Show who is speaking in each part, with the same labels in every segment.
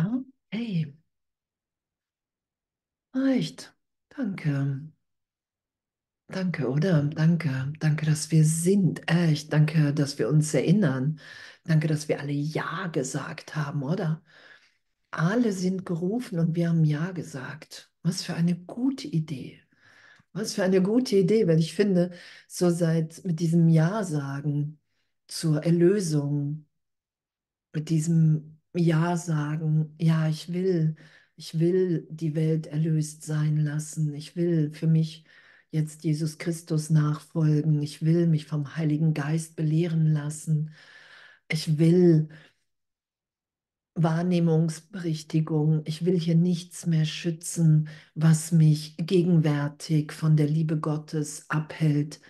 Speaker 1: Ah, hey, echt. Danke. Danke, oder? Danke. Danke, dass wir sind. Echt. Danke, dass wir uns erinnern. Danke, dass wir alle Ja gesagt haben, oder? Alle sind gerufen und wir haben Ja gesagt. Was für eine gute Idee. Was für eine gute Idee, weil ich finde, so seit mit diesem Ja sagen zur Erlösung, mit diesem Ja sagen, ja, ich will, ich will die Welt erlöst sein lassen. Ich will für mich jetzt Jesus Christus nachfolgen. Ich will mich vom Heiligen Geist belehren lassen. Ich will Wahrnehmungsberichtigung. Ich will hier nichts mehr schützen, was mich gegenwärtig von der Liebe Gottes abhält.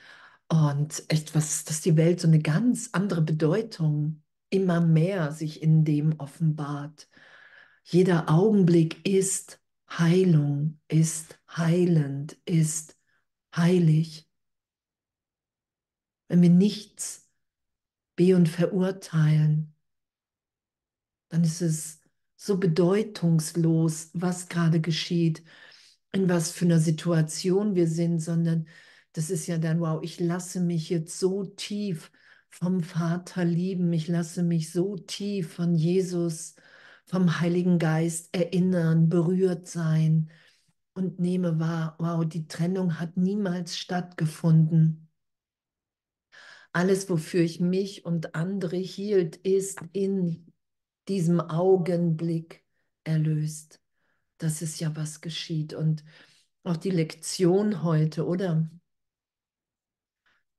Speaker 1: Und etwas, dass die Welt so eine ganz andere Bedeutung immer mehr sich in dem offenbart. Jeder Augenblick ist Heilung, ist heilend, ist heilig. Wenn wir nichts be- und verurteilen, dann ist es so bedeutungslos, was gerade geschieht, in was für einer Situation wir sind, sondern das ist ja dann, wow, ich lasse mich jetzt so tief vom Vater lieben, ich lasse mich so tief von Jesus, vom Heiligen Geist erinnern, berührt sein und nehme wahr, wow, die Trennung hat niemals stattgefunden. Alles, wofür ich mich und andere hielt, ist in diesem Augenblick erlöst. Das ist ja, was geschieht. Und auch die Lektion heute, oder?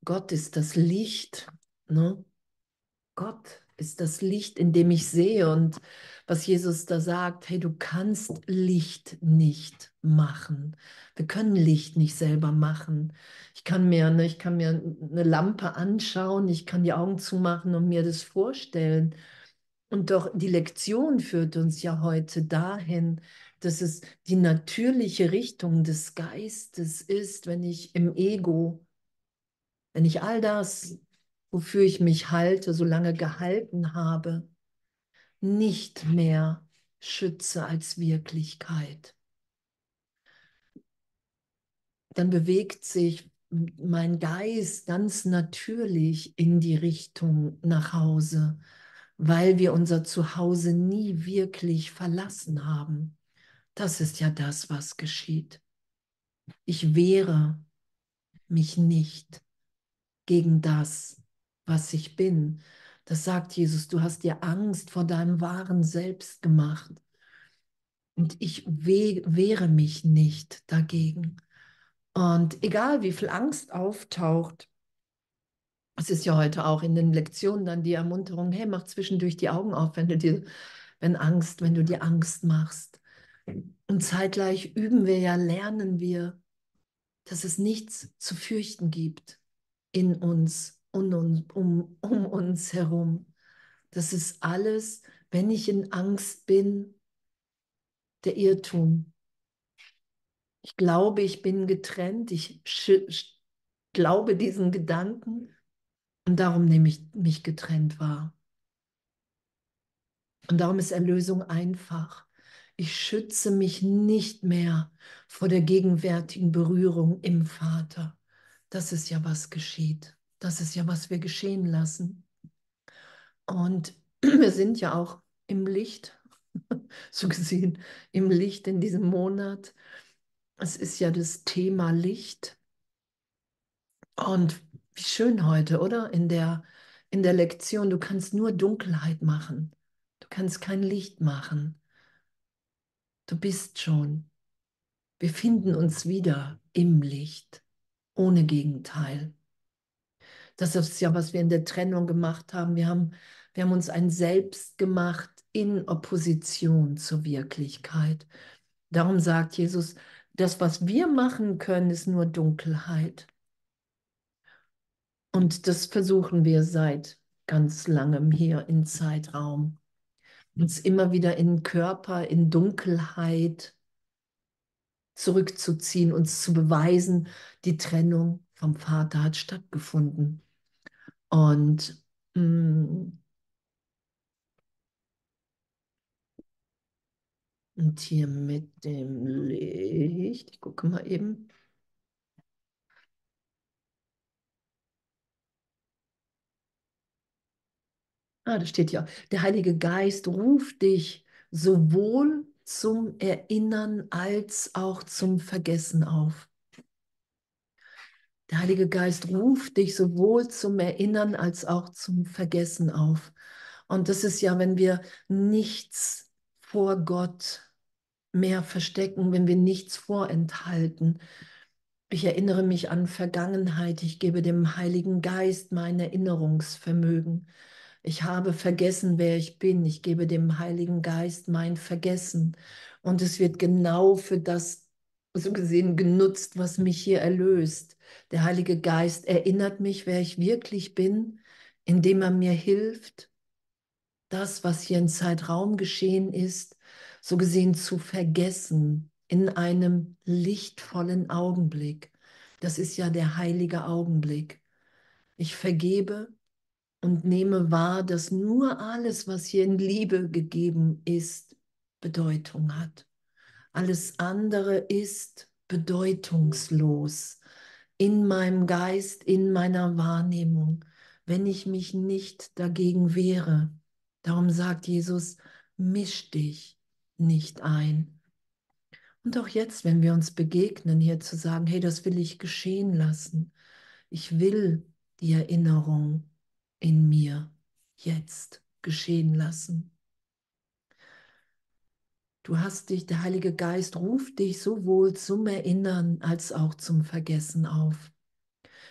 Speaker 1: Gott ist das Licht. Ne? Gott ist das Licht, in dem ich sehe. Und was Jesus da sagt, hey, du kannst Licht nicht machen. Wir können Licht nicht selber machen. Ich kann mir, ne, ich kann mir eine Lampe anschauen, ich kann die Augen zumachen und mir das vorstellen. Und doch die Lektion führt uns ja heute dahin, dass es die natürliche Richtung des Geistes ist, wenn ich im Ego, wenn ich all das, wofür ich mich halte, so lange gehalten habe, nicht mehr schütze als Wirklichkeit. Dann bewegt sich mein Geist ganz natürlich in die Richtung nach Hause weil wir unser Zuhause nie wirklich verlassen haben. Das ist ja das, was geschieht. Ich wehre mich nicht gegen das, was ich bin. Das sagt Jesus, du hast dir Angst vor deinem wahren Selbst gemacht. Und ich wehre mich nicht dagegen. Und egal wie viel Angst auftaucht, es ist ja heute auch in den Lektionen dann die Ermunterung, hey, mach zwischendurch die Augen auf, wenn du dir, wenn Angst, wenn du dir Angst machst. Und zeitgleich üben wir ja, lernen wir, dass es nichts zu fürchten gibt in uns und um, um, um uns herum. Das ist alles, wenn ich in Angst bin, der Irrtum. Ich glaube, ich bin getrennt, ich glaube diesen Gedanken und darum nehme ich mich getrennt wahr. Und darum ist Erlösung einfach. Ich schütze mich nicht mehr vor der gegenwärtigen Berührung im Vater. Das ist ja, was geschieht. Das ist ja, was wir geschehen lassen. Und wir sind ja auch im Licht, so gesehen, im Licht in diesem Monat. Es ist ja das Thema Licht. Und wie schön heute, oder? In der, in der Lektion, du kannst nur Dunkelheit machen. Du kannst kein Licht machen. Du bist schon. Wir finden uns wieder im Licht, ohne Gegenteil. Das ist ja, was wir in der Trennung gemacht haben. Wir haben, wir haben uns ein Selbst gemacht in Opposition zur Wirklichkeit. Darum sagt Jesus, das, was wir machen können, ist nur Dunkelheit. Und das versuchen wir seit ganz langem hier im Zeitraum. Uns immer wieder in Körper, in Dunkelheit zurückzuziehen, uns zu beweisen, die Trennung vom Vater hat stattgefunden. Und mm, Und hier mit dem Licht, ich gucke mal eben. Ah, das steht ja. Der Heilige Geist ruft dich sowohl zum Erinnern als auch zum Vergessen auf. Der Heilige Geist ruft dich sowohl zum Erinnern als auch zum Vergessen auf. Und das ist ja, wenn wir nichts vor Gott mehr verstecken, wenn wir nichts vorenthalten. Ich erinnere mich an Vergangenheit. Ich gebe dem Heiligen Geist mein Erinnerungsvermögen. Ich habe vergessen, wer ich bin. Ich gebe dem Heiligen Geist mein Vergessen. Und es wird genau für das so gesehen genutzt, was mich hier erlöst. Der Heilige Geist erinnert mich, wer ich wirklich bin, indem er mir hilft, das, was hier in Zeitraum geschehen ist, so gesehen zu vergessen in einem lichtvollen Augenblick. Das ist ja der heilige Augenblick. Ich vergebe und nehme wahr, dass nur alles, was hier in Liebe gegeben ist, Bedeutung hat. Alles andere ist bedeutungslos in meinem Geist, in meiner Wahrnehmung, wenn ich mich nicht dagegen wehre. Darum sagt Jesus, misch dich nicht ein. Und auch jetzt, wenn wir uns begegnen, hier zu sagen, hey, das will ich geschehen lassen. Ich will die Erinnerung in mir jetzt geschehen lassen. Du hast dich, der Heilige Geist ruft dich sowohl zum Erinnern als auch zum Vergessen auf.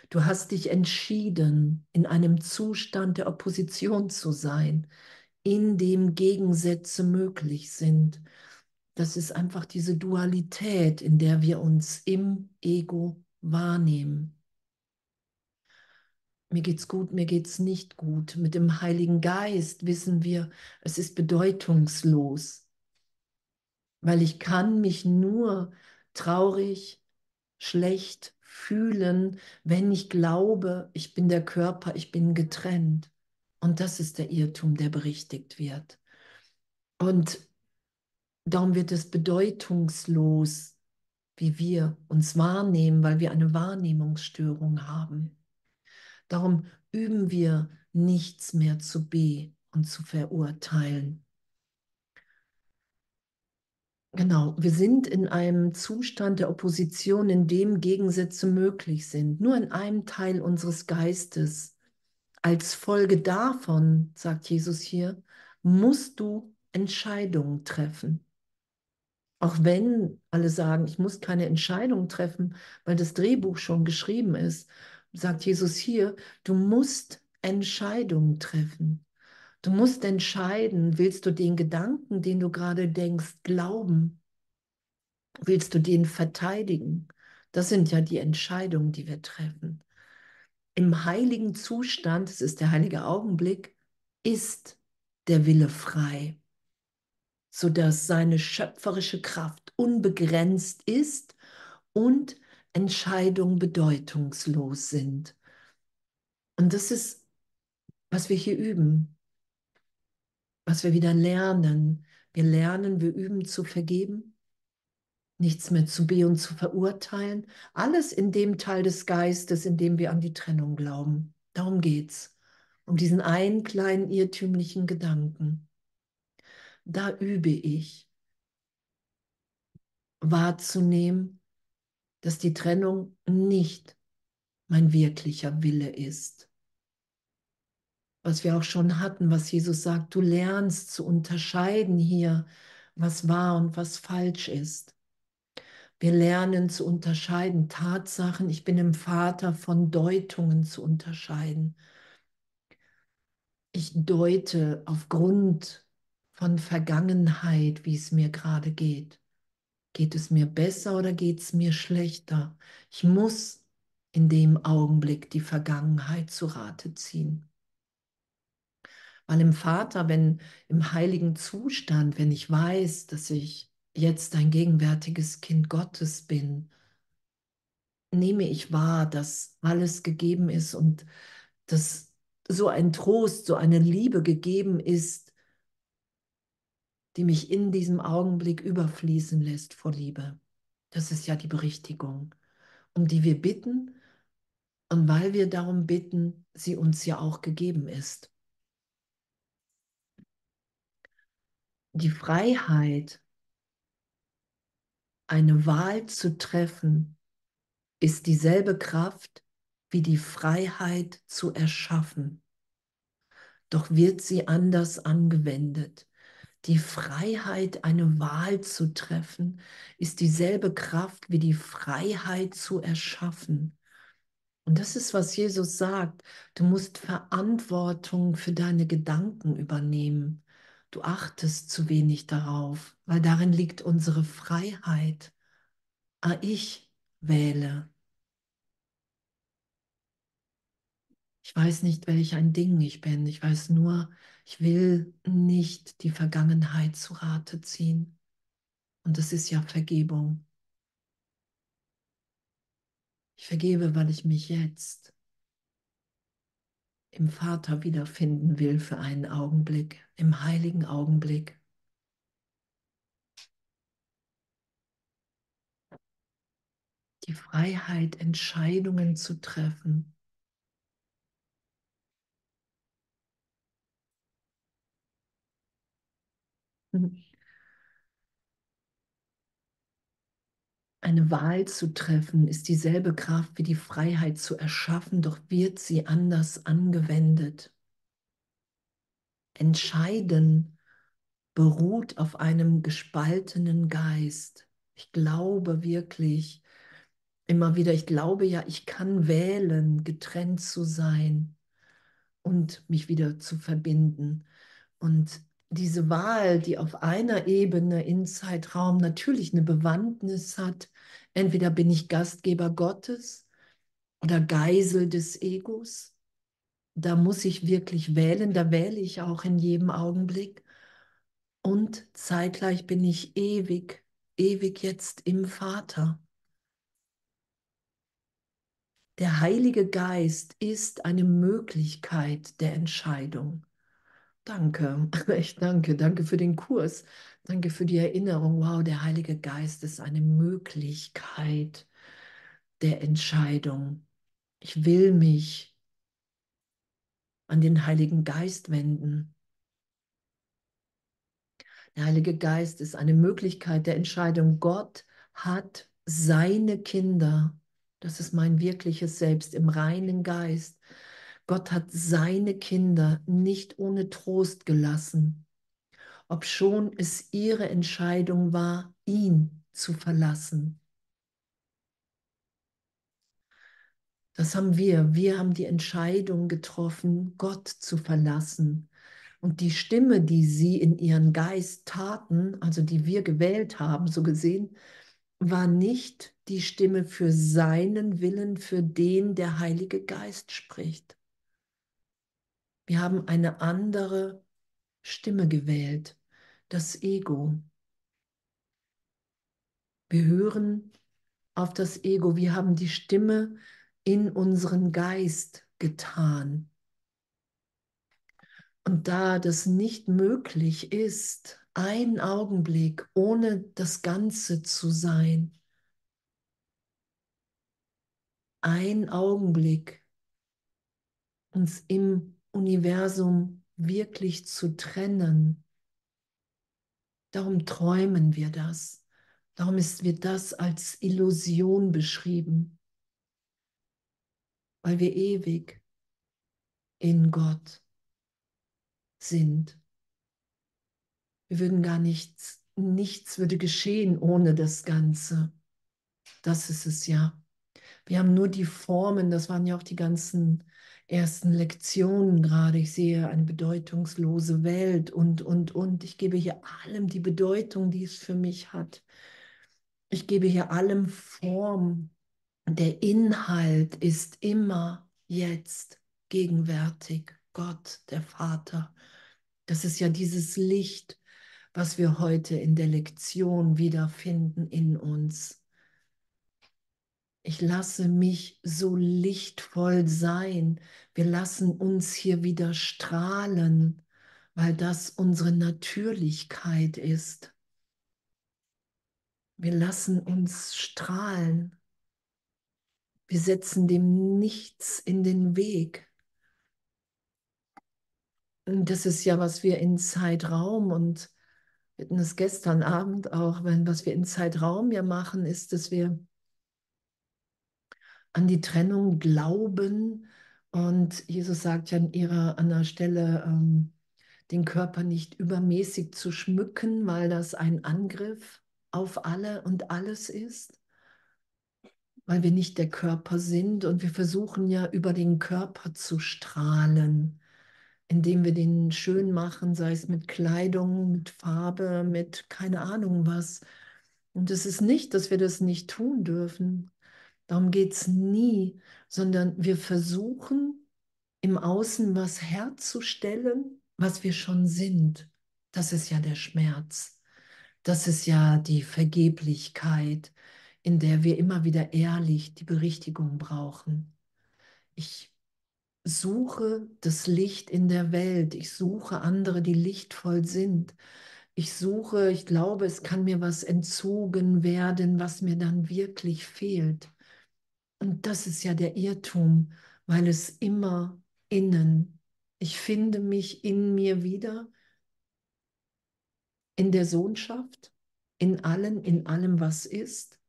Speaker 1: Du hast dich entschieden, in einem Zustand der Opposition zu sein, in dem Gegensätze möglich sind. Das ist einfach diese Dualität, in der wir uns im Ego wahrnehmen. Mir geht's gut, mir geht's nicht gut. Mit dem Heiligen Geist wissen wir, es ist bedeutungslos weil ich kann mich nur traurig, schlecht fühlen, wenn ich glaube, ich bin der Körper, ich bin getrennt. Und das ist der Irrtum, der berichtigt wird. Und darum wird es bedeutungslos, wie wir uns wahrnehmen, weil wir eine Wahrnehmungsstörung haben. Darum üben wir nichts mehr zu be und zu verurteilen. Genau, wir sind in einem Zustand der Opposition, in dem Gegensätze möglich sind, nur in einem Teil unseres Geistes. Als Folge davon, sagt Jesus hier, musst du Entscheidungen treffen. Auch wenn alle sagen, ich muss keine Entscheidung treffen, weil das Drehbuch schon geschrieben ist, sagt Jesus hier, du musst Entscheidungen treffen. Du musst entscheiden, willst du den Gedanken, den du gerade denkst, glauben? Willst du den verteidigen? Das sind ja die Entscheidungen, die wir treffen. Im heiligen Zustand, es ist der heilige Augenblick, ist der Wille frei, sodass seine schöpferische Kraft unbegrenzt ist und Entscheidungen bedeutungslos sind. Und das ist, was wir hier üben was wir wieder lernen. Wir lernen, wir üben zu vergeben, nichts mehr zu be und zu verurteilen. Alles in dem Teil des Geistes, in dem wir an die Trennung glauben. Darum geht's. Um diesen einen kleinen irrtümlichen Gedanken. Da übe ich wahrzunehmen, dass die Trennung nicht mein wirklicher Wille ist was wir auch schon hatten, was Jesus sagt, du lernst zu unterscheiden hier, was wahr und was falsch ist. Wir lernen zu unterscheiden Tatsachen, ich bin im Vater von Deutungen zu unterscheiden. Ich deute aufgrund von Vergangenheit, wie es mir gerade geht. Geht es mir besser oder geht es mir schlechter? Ich muss in dem Augenblick die Vergangenheit zu Rate ziehen. Weil im Vater, wenn im heiligen Zustand, wenn ich weiß, dass ich jetzt ein gegenwärtiges Kind Gottes bin, nehme ich wahr, dass alles gegeben ist und dass so ein Trost, so eine Liebe gegeben ist, die mich in diesem Augenblick überfließen lässt vor Liebe. Das ist ja die Berichtigung, um die wir bitten und weil wir darum bitten, sie uns ja auch gegeben ist. Die Freiheit, eine Wahl zu treffen, ist dieselbe Kraft wie die Freiheit zu erschaffen. Doch wird sie anders angewendet. Die Freiheit, eine Wahl zu treffen, ist dieselbe Kraft wie die Freiheit zu erschaffen. Und das ist, was Jesus sagt. Du musst Verantwortung für deine Gedanken übernehmen. Du achtest zu wenig darauf, weil darin liegt unsere Freiheit. Ah, ich wähle. Ich weiß nicht, welch ein Ding ich bin. Ich weiß nur, ich will nicht die Vergangenheit zu Rate ziehen. Und das ist ja Vergebung. Ich vergebe, weil ich mich jetzt im Vater wiederfinden will für einen Augenblick, im heiligen Augenblick. Die Freiheit, Entscheidungen zu treffen. Eine Wahl zu treffen ist dieselbe Kraft wie die Freiheit zu erschaffen, doch wird sie anders angewendet. Entscheiden beruht auf einem gespaltenen Geist. Ich glaube wirklich immer wieder, ich glaube ja, ich kann wählen, getrennt zu sein und mich wieder zu verbinden. Und diese Wahl, die auf einer Ebene in Zeitraum natürlich eine Bewandtnis hat, entweder bin ich Gastgeber Gottes oder Geisel des Egos, da muss ich wirklich wählen, da wähle ich auch in jedem Augenblick. Und zeitgleich bin ich ewig, ewig jetzt im Vater. Der Heilige Geist ist eine Möglichkeit der Entscheidung. Danke, echt danke, danke für den Kurs, danke für die Erinnerung. Wow, der Heilige Geist ist eine Möglichkeit der Entscheidung. Ich will mich an den Heiligen Geist wenden. Der Heilige Geist ist eine Möglichkeit der Entscheidung. Gott hat seine Kinder, das ist mein wirkliches Selbst im reinen Geist, Gott hat seine Kinder nicht ohne Trost gelassen, obschon es ihre Entscheidung war, ihn zu verlassen. Das haben wir. Wir haben die Entscheidung getroffen, Gott zu verlassen. Und die Stimme, die sie in ihren Geist taten, also die wir gewählt haben, so gesehen, war nicht die Stimme für seinen Willen, für den der Heilige Geist spricht. Wir haben eine andere Stimme gewählt, das Ego. Wir hören auf das Ego, wir haben die Stimme in unseren Geist getan. Und da das nicht möglich ist, ein Augenblick ohne das Ganze zu sein, ein Augenblick uns im Universum wirklich zu trennen. Darum träumen wir das. Darum ist wird das als Illusion beschrieben, weil wir ewig in Gott sind. Wir würden gar nichts, nichts würde geschehen ohne das Ganze. Das ist es ja. Wir haben nur die Formen, das waren ja auch die ganzen ersten Lektionen gerade. Ich sehe eine bedeutungslose Welt und, und, und. Ich gebe hier allem die Bedeutung, die es für mich hat. Ich gebe hier allem Form. Der Inhalt ist immer jetzt gegenwärtig. Gott, der Vater. Das ist ja dieses Licht, was wir heute in der Lektion wiederfinden in uns. Ich lasse mich so lichtvoll sein. Wir lassen uns hier wieder strahlen weil das unsere Natürlichkeit ist. Wir lassen uns strahlen. Wir setzen dem nichts in den Weg. Und das ist ja, was wir in Zeitraum und wir hatten es gestern Abend auch, wenn was wir in Zeitraum ja machen, ist, dass wir an die Trennung glauben. Und Jesus sagt ja an ihrer an der Stelle, ähm, den Körper nicht übermäßig zu schmücken, weil das ein Angriff auf alle und alles ist, weil wir nicht der Körper sind und wir versuchen ja über den Körper zu strahlen, indem wir den schön machen, sei es mit Kleidung, mit Farbe, mit keine Ahnung was. Und es ist nicht, dass wir das nicht tun dürfen. Darum geht es nie, sondern wir versuchen im Außen was herzustellen, was wir schon sind. Das ist ja der Schmerz. Das ist ja die Vergeblichkeit, in der wir immer wieder ehrlich die Berichtigung brauchen. Ich suche das Licht in der Welt. Ich suche andere, die lichtvoll sind. Ich suche, ich glaube, es kann mir was entzogen werden, was mir dann wirklich fehlt. Und das ist ja der Irrtum, weil es immer innen, ich finde mich in mir wieder, in der Sohnschaft, in allen, in allem, was ist.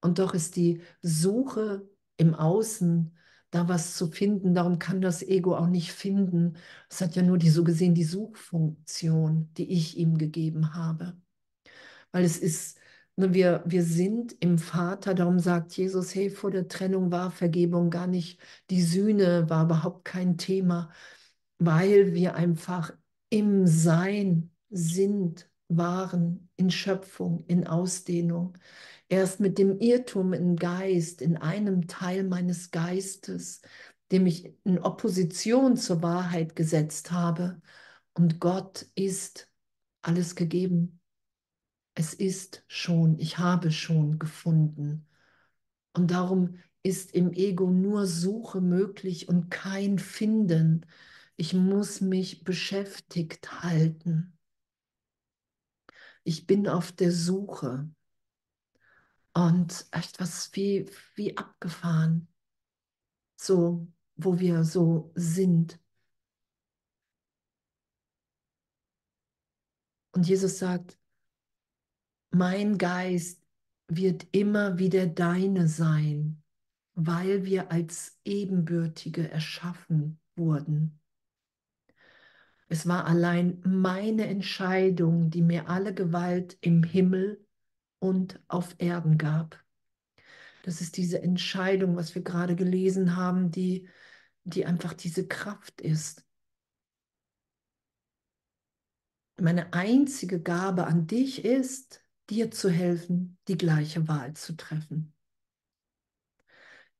Speaker 1: Und doch ist die Suche im Außen, da was zu finden, darum kann das Ego auch nicht finden. Es hat ja nur die so gesehen die Suchfunktion, die ich ihm gegeben habe. Weil es ist wir, wir sind im Vater, darum sagt Jesus, hey, vor der Trennung war Vergebung gar nicht, die Sühne war überhaupt kein Thema, weil wir einfach im Sein sind, waren, in Schöpfung, in Ausdehnung. Erst mit dem Irrtum im Geist, in einem Teil meines Geistes, dem ich in Opposition zur Wahrheit gesetzt habe. Und Gott ist alles gegeben es ist schon, ich habe schon gefunden. Und darum ist im Ego nur Suche möglich und kein Finden. Ich muss mich beschäftigt halten. Ich bin auf der Suche. Und etwas wie, wie abgefahren. So, wo wir so sind. Und Jesus sagt, mein Geist wird immer wieder deine sein, weil wir als Ebenbürtige erschaffen wurden. Es war allein meine Entscheidung, die mir alle Gewalt im Himmel und auf Erden gab. Das ist diese Entscheidung, was wir gerade gelesen haben, die, die einfach diese Kraft ist. Meine einzige Gabe an dich ist, dir zu helfen, die gleiche Wahl zu treffen.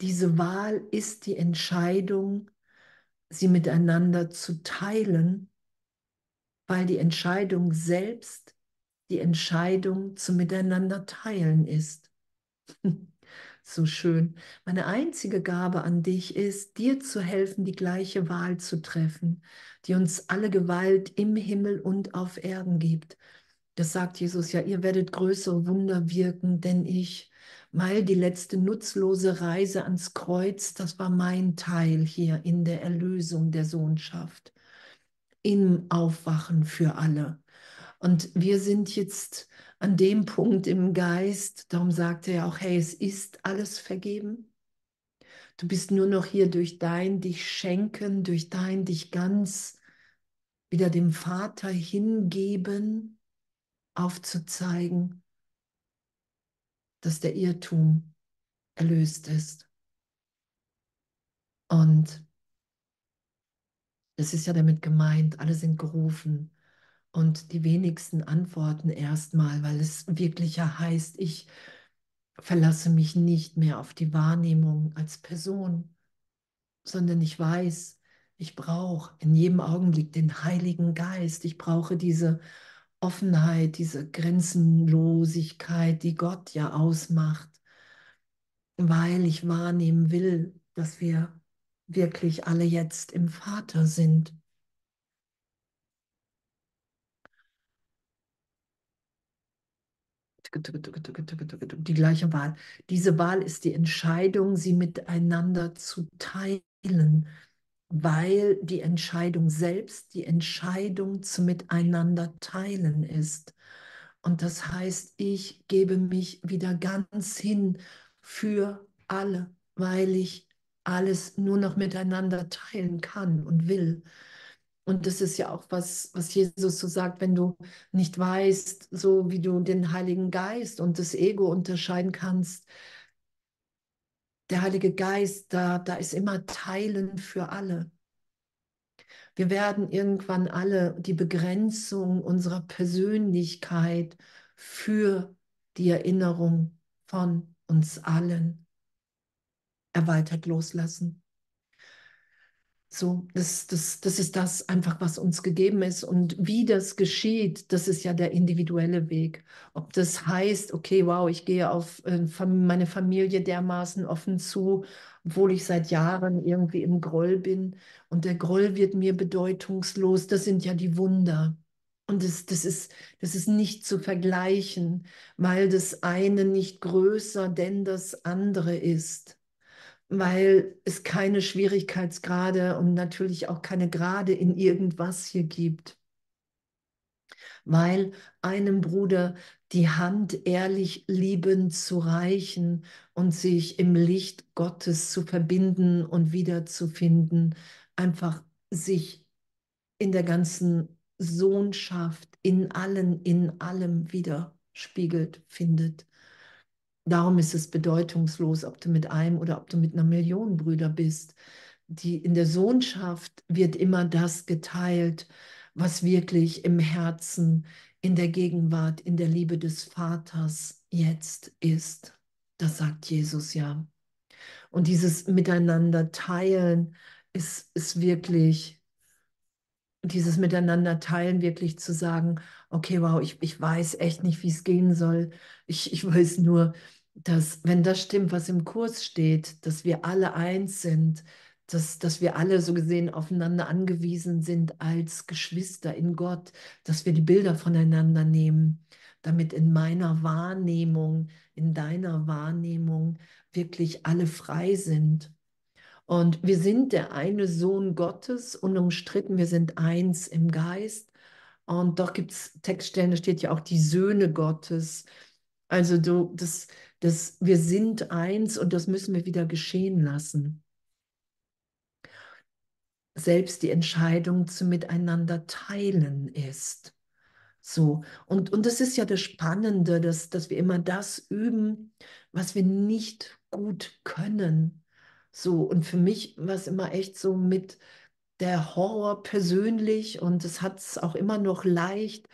Speaker 1: Diese Wahl ist die Entscheidung, sie miteinander zu teilen, weil die Entscheidung selbst die Entscheidung zu miteinander teilen ist. so schön. Meine einzige Gabe an dich ist, dir zu helfen, die gleiche Wahl zu treffen, die uns alle Gewalt im Himmel und auf Erden gibt. Das sagt Jesus ja, ihr werdet größere Wunder wirken, denn ich, weil die letzte nutzlose Reise ans Kreuz, das war mein Teil hier in der Erlösung der Sohnschaft, im Aufwachen für alle. Und wir sind jetzt an dem Punkt im Geist, darum sagt er ja auch, hey, es ist alles vergeben. Du bist nur noch hier durch dein dich schenken, durch dein dich ganz wieder dem Vater hingeben aufzuzeigen, dass der Irrtum erlöst ist. Und das ist ja damit gemeint, alle sind gerufen und die wenigsten antworten erstmal, weil es wirklich ja heißt, ich verlasse mich nicht mehr auf die Wahrnehmung als Person, sondern ich weiß, ich brauche in jedem Augenblick den Heiligen Geist. Ich brauche diese Offenheit, diese Grenzenlosigkeit, die Gott ja ausmacht, weil ich wahrnehmen will, dass wir wirklich alle jetzt im Vater sind. Die gleiche Wahl. Diese Wahl ist die Entscheidung, sie miteinander zu teilen, weil die Entscheidung selbst die Entscheidung zu miteinander teilen ist. Und das heißt, ich gebe mich wieder ganz hin für alle, weil ich alles nur noch miteinander teilen kann und will. Und das ist ja auch was, was Jesus so sagt, wenn du nicht weißt, so wie du den Heiligen Geist und das Ego unterscheiden kannst. Der Heilige Geist, da, da ist immer Teilen für alle. Wir werden irgendwann alle die Begrenzung unserer Persönlichkeit für die Erinnerung von uns allen erweitert loslassen. So, das, das, das ist das einfach, was uns gegeben ist. Und wie das geschieht, das ist ja der individuelle Weg. Ob das heißt, okay, wow, ich gehe auf äh, meine Familie dermaßen offen zu, obwohl ich seit Jahren irgendwie im Groll bin. Und der Groll wird mir bedeutungslos. Das sind ja die Wunder. Und das, das, ist, das ist nicht zu vergleichen, weil das eine nicht größer denn das andere ist weil es keine Schwierigkeitsgrade und natürlich auch keine Grade in irgendwas hier gibt. Weil einem Bruder die Hand ehrlich liebend zu reichen und sich im Licht Gottes zu verbinden und wiederzufinden, einfach sich in der ganzen Sohnschaft, in allen, in allem widerspiegelt, findet. Darum ist es bedeutungslos, ob du mit einem oder ob du mit einer Million Brüder bist. Die, in der Sohnschaft wird immer das geteilt, was wirklich im Herzen, in der Gegenwart, in der Liebe des Vaters jetzt ist. Das sagt Jesus ja. Und dieses Miteinander teilen ist, ist wirklich, dieses Miteinander teilen, wirklich zu sagen, okay, wow, ich, ich weiß echt nicht, wie es gehen soll. Ich, ich weiß nur, dass, wenn das stimmt, was im Kurs steht, dass wir alle eins sind, dass, dass wir alle so gesehen aufeinander angewiesen sind als Geschwister in Gott, dass wir die Bilder voneinander nehmen, damit in meiner Wahrnehmung, in deiner Wahrnehmung wirklich alle frei sind. Und wir sind der eine Sohn Gottes, unumstritten, wir sind eins im Geist. Und doch gibt es Textstellen, da steht ja auch die Söhne Gottes. Also du, das, das, wir sind eins und das müssen wir wieder geschehen lassen. Selbst die Entscheidung zu miteinander teilen ist. So, und, und das ist ja das Spannende, dass, dass wir immer das üben, was wir nicht gut können. So, und für mich war es immer echt so mit der Horror persönlich und es hat es auch immer noch leicht,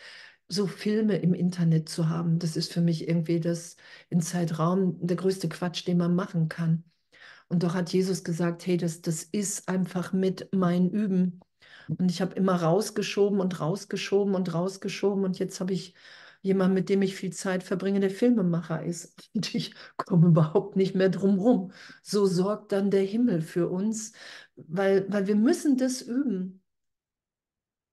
Speaker 1: so Filme im Internet zu haben. Das ist für mich irgendwie das in Zeitraum der größte Quatsch, den man machen kann. Und doch hat Jesus gesagt, hey, das, das ist einfach mit mein Üben. Und ich habe immer rausgeschoben und rausgeschoben und rausgeschoben. Und jetzt habe ich jemanden, mit dem ich viel Zeit verbringe, der Filmemacher ist. Und ich komme überhaupt nicht mehr drum rum. So sorgt dann der Himmel für uns, weil, weil wir müssen das üben.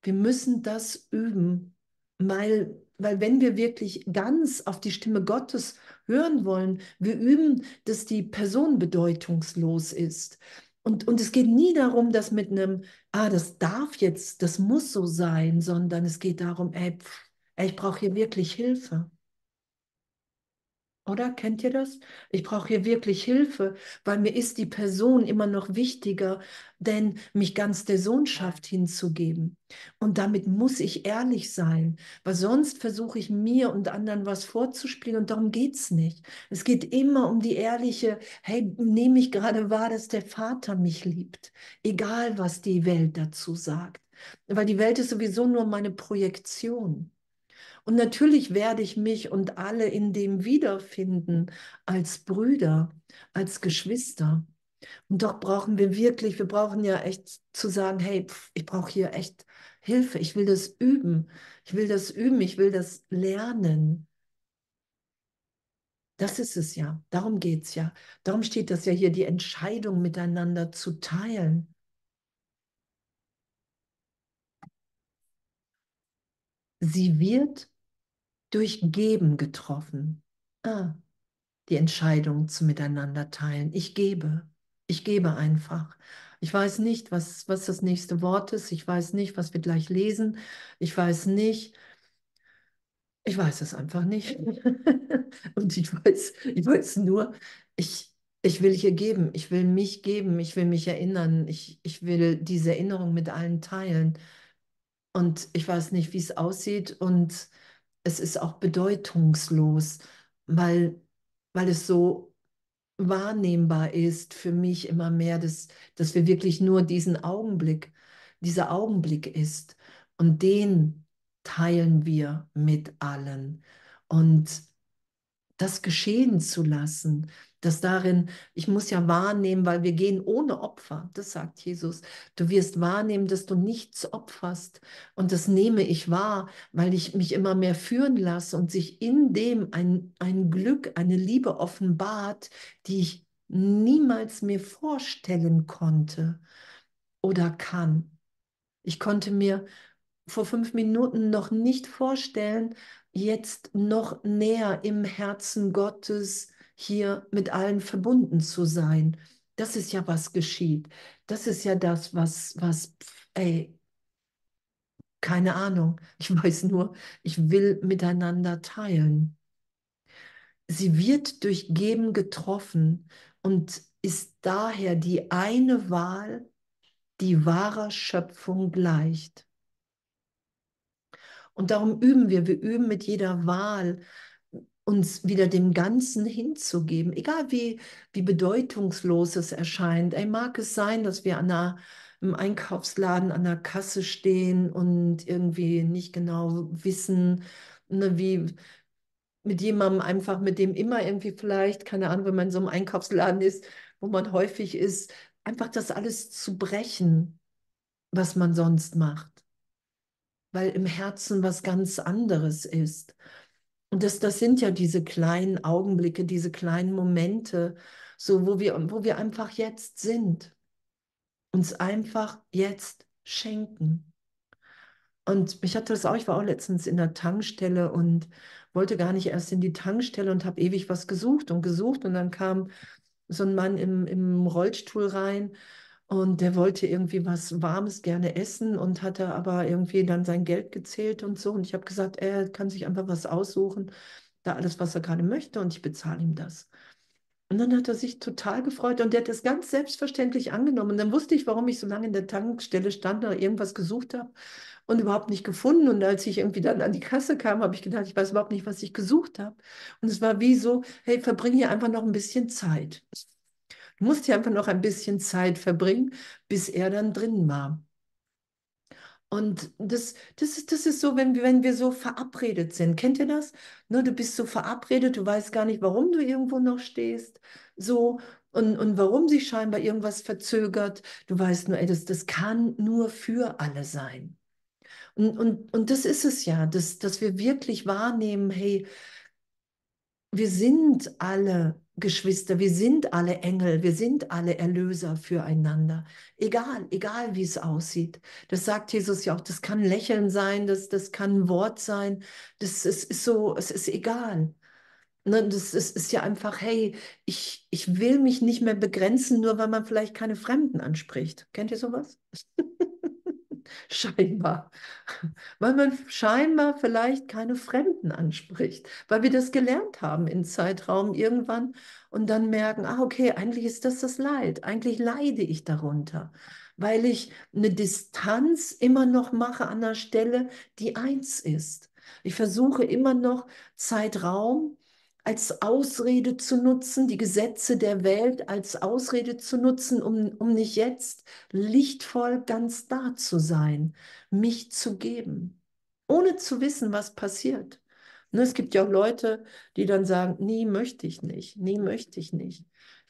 Speaker 1: Wir müssen das üben. Weil, weil wenn wir wirklich ganz auf die Stimme Gottes hören wollen, wir üben, dass die Person bedeutungslos ist. Und, und es geht nie darum, dass mit einem, ah, das darf jetzt, das muss so sein, sondern es geht darum, ey, pff, ey ich brauche hier wirklich Hilfe. Oder kennt ihr das? Ich brauche hier wirklich Hilfe, weil mir ist die Person immer noch wichtiger, denn mich ganz der Sohnschaft hinzugeben. Und damit muss ich ehrlich sein, weil sonst versuche ich mir und anderen was vorzuspielen und darum geht es nicht. Es geht immer um die ehrliche, hey, nehme ich gerade wahr, dass der Vater mich liebt, egal was die Welt dazu sagt. Weil die Welt ist sowieso nur meine Projektion. Und natürlich werde ich mich und alle in dem wiederfinden als Brüder, als Geschwister. Und doch brauchen wir wirklich, wir brauchen ja echt zu sagen, hey, pf, ich brauche hier echt Hilfe, ich will das üben, ich will das üben, ich will das lernen. Das ist es ja, darum geht es ja. Darum steht das ja hier, die Entscheidung miteinander zu teilen. Sie wird durch Geben getroffen. Ah, die Entscheidung zu miteinander teilen. Ich gebe. Ich gebe einfach. Ich weiß nicht, was, was das nächste Wort ist. Ich weiß nicht, was wir gleich lesen. Ich weiß nicht. Ich weiß es einfach nicht. Und ich weiß, ich weiß nur, ich, ich will hier geben. Ich will mich geben. Ich will mich erinnern. Ich, ich will diese Erinnerung mit allen teilen. Und ich weiß nicht, wie es aussieht. Und es ist auch bedeutungslos, weil, weil es so wahrnehmbar ist für mich immer mehr, dass, dass wir wirklich nur diesen Augenblick, dieser Augenblick ist. Und den teilen wir mit allen. Und das geschehen zu lassen, dass darin, ich muss ja wahrnehmen, weil wir gehen ohne Opfer, das sagt Jesus. Du wirst wahrnehmen, dass du nichts opferst. Und das nehme ich wahr, weil ich mich immer mehr führen lasse und sich in dem ein, ein Glück, eine Liebe offenbart, die ich niemals mir vorstellen konnte oder kann. Ich konnte mir vor fünf Minuten noch nicht vorstellen, jetzt noch näher im Herzen Gottes hier mit allen verbunden zu sein. Das ist ja, was geschieht. Das ist ja das, was, was, ey, keine Ahnung. Ich weiß nur, ich will miteinander teilen. Sie wird durch Geben getroffen und ist daher die eine Wahl, die wahrer Schöpfung gleicht. Und darum üben wir, wir üben mit jeder Wahl, uns wieder dem Ganzen hinzugeben, egal wie, wie bedeutungslos es erscheint. Ey, mag es sein, dass wir an einer, im Einkaufsladen an der Kasse stehen und irgendwie nicht genau wissen, ne, wie mit jemandem einfach, mit dem immer irgendwie vielleicht, keine Ahnung, wenn man in so einem Einkaufsladen ist, wo man häufig ist, einfach das alles zu brechen, was man sonst macht weil im Herzen was ganz anderes ist. Und das, das sind ja diese kleinen Augenblicke, diese kleinen Momente, so wo wir, wo wir einfach jetzt sind. Uns einfach jetzt schenken. Und mich hatte das auch, ich war auch letztens in der Tankstelle und wollte gar nicht erst in die Tankstelle und habe ewig was gesucht und gesucht. Und dann kam so ein Mann im, im Rollstuhl rein und der wollte irgendwie was Warmes gerne essen und hatte aber irgendwie dann sein Geld gezählt und so. Und ich habe gesagt, er kann sich einfach was aussuchen, da alles, was er gerade möchte und ich bezahle ihm das. Und dann hat er sich total gefreut und der hat das ganz selbstverständlich angenommen. Und dann wusste ich, warum ich so lange in der Tankstelle stand oder irgendwas gesucht habe und überhaupt nicht gefunden. Und als ich irgendwie dann an die Kasse kam, habe ich gedacht, ich weiß überhaupt nicht, was ich gesucht habe. Und es war wie so, hey, verbring hier einfach noch ein bisschen Zeit. Du musst hier einfach noch ein bisschen Zeit verbringen, bis er dann drin war. Und das, das, ist, das ist so, wenn, wenn wir so verabredet sind. Kennt ihr das? Ne, du bist so verabredet, du weißt gar nicht, warum du irgendwo noch stehst. So, und, und warum sich scheinbar irgendwas verzögert. Du weißt nur, ey, das, das kann nur für alle sein. Und, und, und das ist es ja, dass, dass wir wirklich wahrnehmen, hey, wir sind alle Geschwister, wir sind alle Engel, wir sind alle Erlöser füreinander. Egal, egal wie es aussieht. Das sagt Jesus ja auch, das kann Lächeln sein, das, das kann ein Wort sein, das ist, ist so, es ist egal. Ne, das ist, ist ja einfach, hey, ich, ich will mich nicht mehr begrenzen, nur weil man vielleicht keine Fremden anspricht. Kennt ihr sowas? scheinbar. Weil man scheinbar vielleicht keine Fremden anspricht, weil wir das gelernt haben im Zeitraum irgendwann und dann merken, ah, okay, eigentlich ist das das Leid, eigentlich leide ich darunter, weil ich eine Distanz immer noch mache an der Stelle, die eins ist. Ich versuche immer noch Zeitraum als Ausrede zu nutzen, die Gesetze der Welt als Ausrede zu nutzen, um, um nicht jetzt lichtvoll ganz da zu sein, mich zu geben, ohne zu wissen, was passiert. Ne, es gibt ja auch Leute, die dann sagen, nie möchte ich nicht, nie möchte ich nicht.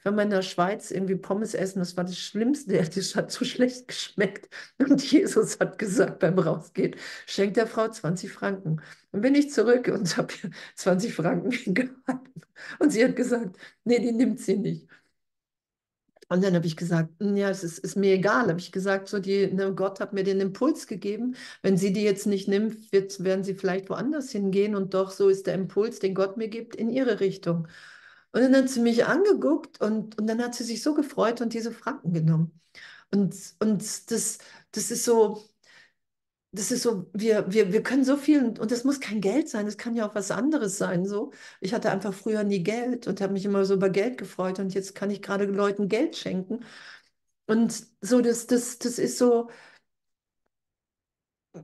Speaker 1: War mal in der Schweiz irgendwie Pommes essen, das war das Schlimmste, das hat so schlecht geschmeckt. Und Jesus hat gesagt beim Rausgehen, schenkt der Frau 20 Franken. Dann bin ich zurück und habe ihr 20 Franken gehalten. Und sie hat gesagt, nee, die nimmt sie nicht. Und dann habe ich gesagt, hm, ja, es ist, ist mir egal. Habe ich gesagt, so die, ne, Gott hat mir den Impuls gegeben. Wenn sie die jetzt nicht nimmt, wird, werden sie vielleicht woanders hingehen. Und doch so ist der Impuls, den Gott mir gibt, in ihre Richtung. Und dann hat sie mich angeguckt und, und dann hat sie sich so gefreut und diese Franken genommen. Und, und das, das ist so, das ist so, wir, wir, wir können so viel, und das muss kein Geld sein, das kann ja auch was anderes sein. So. Ich hatte einfach früher nie Geld und habe mich immer so über Geld gefreut und jetzt kann ich gerade Leuten Geld schenken. Und so, das, das, das ist so,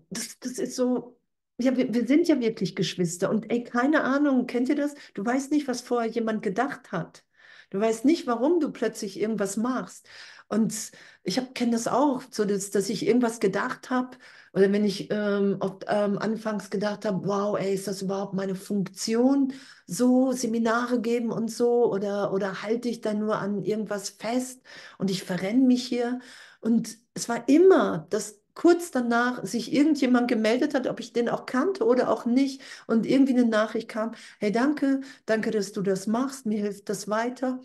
Speaker 1: das, das ist so, ja, wir, wir sind ja wirklich Geschwister. Und ey, keine Ahnung, kennt ihr das? Du weißt nicht, was vorher jemand gedacht hat. Du weißt nicht, warum du plötzlich irgendwas machst. Und ich kenne das auch, so dass, dass ich irgendwas gedacht habe oder wenn ich ähm, oft, ähm, anfangs gedacht habe, wow, ey, ist das überhaupt meine Funktion, so Seminare geben und so, oder, oder halte ich da nur an irgendwas fest und ich verrenne mich hier? Und es war immer, dass kurz danach sich irgendjemand gemeldet hat, ob ich den auch kannte oder auch nicht, und irgendwie eine Nachricht kam, hey, danke, danke, dass du das machst, mir hilft das weiter.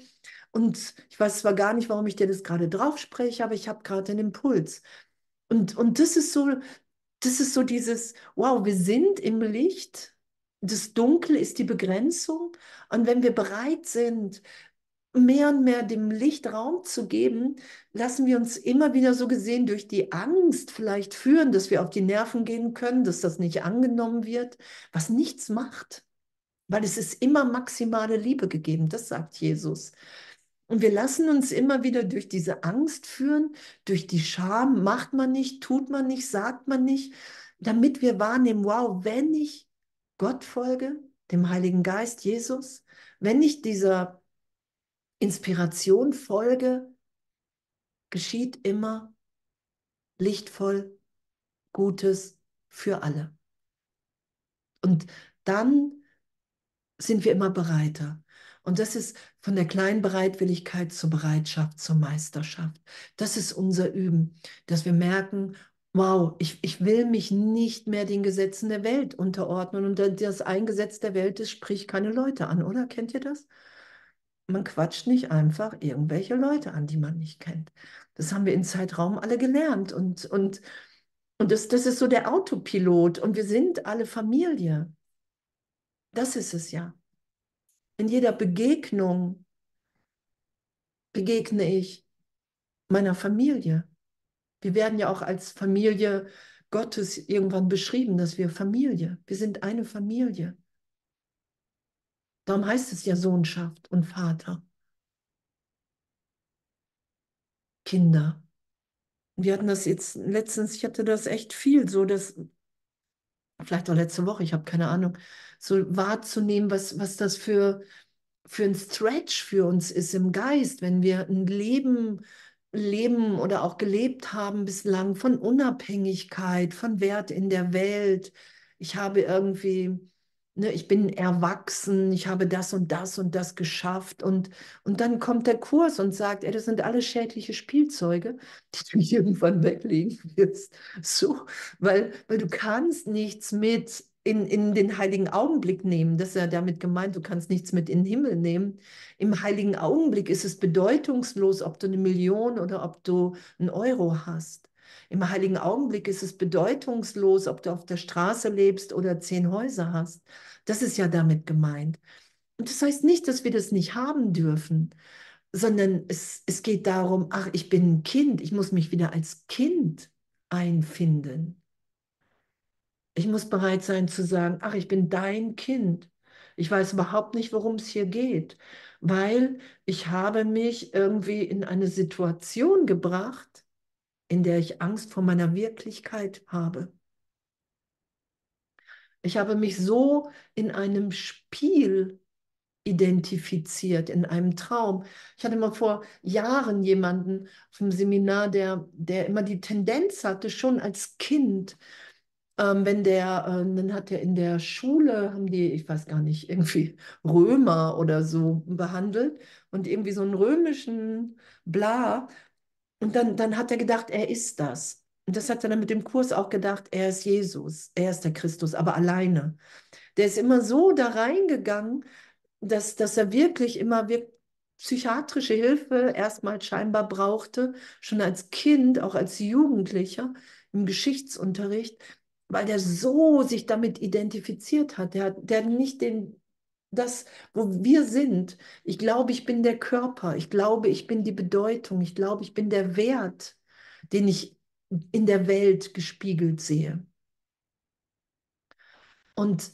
Speaker 1: Und ich weiß zwar gar nicht, warum ich dir das gerade drauf spreche, aber ich habe gerade den Impuls. Und, und das ist so, das ist so dieses, wow, wir sind im Licht, das Dunkel ist die Begrenzung. Und wenn wir bereit sind, mehr und mehr dem Licht Raum zu geben, lassen wir uns immer wieder so gesehen durch die Angst vielleicht führen, dass wir auf die Nerven gehen können, dass das nicht angenommen wird, was nichts macht. Weil es ist immer maximale Liebe gegeben, das sagt Jesus. Und wir lassen uns immer wieder durch diese Angst führen, durch die Scham, macht man nicht, tut man nicht, sagt man nicht, damit wir wahrnehmen, wow, wenn ich Gott folge, dem Heiligen Geist, Jesus, wenn ich dieser Inspiration folge, geschieht immer lichtvoll Gutes für alle. Und dann sind wir immer bereiter. Und das ist von der kleinen Bereitwilligkeit zur Bereitschaft, zur Meisterschaft. Das ist unser Üben, dass wir merken, wow, ich, ich will mich nicht mehr den Gesetzen der Welt unterordnen. Und das Eingesetz der Welt ist, sprich keine Leute an, oder? Kennt ihr das? Man quatscht nicht einfach irgendwelche Leute an, die man nicht kennt. Das haben wir in Zeitraum alle gelernt. Und, und, und das, das ist so der Autopilot. Und wir sind alle Familie. Das ist es ja. In jeder Begegnung begegne ich meiner Familie. Wir werden ja auch als Familie Gottes irgendwann beschrieben, dass wir Familie, wir sind eine Familie. Darum heißt es ja Sohnschaft und Vater. Kinder. Wir hatten das jetzt letztens, ich hatte das echt viel, so dass, vielleicht auch letzte Woche, ich habe keine Ahnung, so wahrzunehmen, was, was das für, für ein Stretch für uns ist im Geist, wenn wir ein Leben leben oder auch gelebt haben bislang von Unabhängigkeit, von Wert in der Welt. Ich habe irgendwie ne, ich bin erwachsen, ich habe das und das und das geschafft. Und, und dann kommt der Kurs und sagt, ey, das sind alles schädliche Spielzeuge, die du irgendwann weglegen wirst. So, weil, weil du kannst nichts mit in, in den heiligen Augenblick nehmen. Das ist ja damit gemeint, du kannst nichts mit in den Himmel nehmen. Im heiligen Augenblick ist es bedeutungslos, ob du eine Million oder ob du einen Euro hast. Im heiligen Augenblick ist es bedeutungslos, ob du auf der Straße lebst oder zehn Häuser hast. Das ist ja damit gemeint. Und das heißt nicht, dass wir das nicht haben dürfen, sondern es, es geht darum, ach, ich bin ein Kind, ich muss mich wieder als Kind einfinden. Ich muss bereit sein zu sagen, ach, ich bin dein Kind. Ich weiß überhaupt nicht, worum es hier geht, weil ich habe mich irgendwie in eine Situation gebracht, in der ich Angst vor meiner Wirklichkeit habe. Ich habe mich so in einem Spiel identifiziert, in einem Traum. Ich hatte mal vor Jahren jemanden vom Seminar, der, der immer die Tendenz hatte, schon als Kind, ähm, wenn der, äh, dann hat er in der Schule, haben die, ich weiß gar nicht, irgendwie Römer oder so behandelt und irgendwie so einen römischen Bla. Und dann, dann hat er gedacht, er ist das. Und das hat er dann mit dem Kurs auch gedacht, er ist Jesus, er ist der Christus, aber alleine. Der ist immer so da reingegangen, dass, dass er wirklich immer wirkt, psychiatrische Hilfe erstmal scheinbar brauchte, schon als Kind, auch als Jugendlicher im Geschichtsunterricht, weil der so sich damit identifiziert hat. Der, der nicht den, das, wo wir sind. Ich glaube, ich bin der Körper. Ich glaube, ich bin die Bedeutung. Ich glaube, ich bin der Wert, den ich in der Welt gespiegelt sehe. Und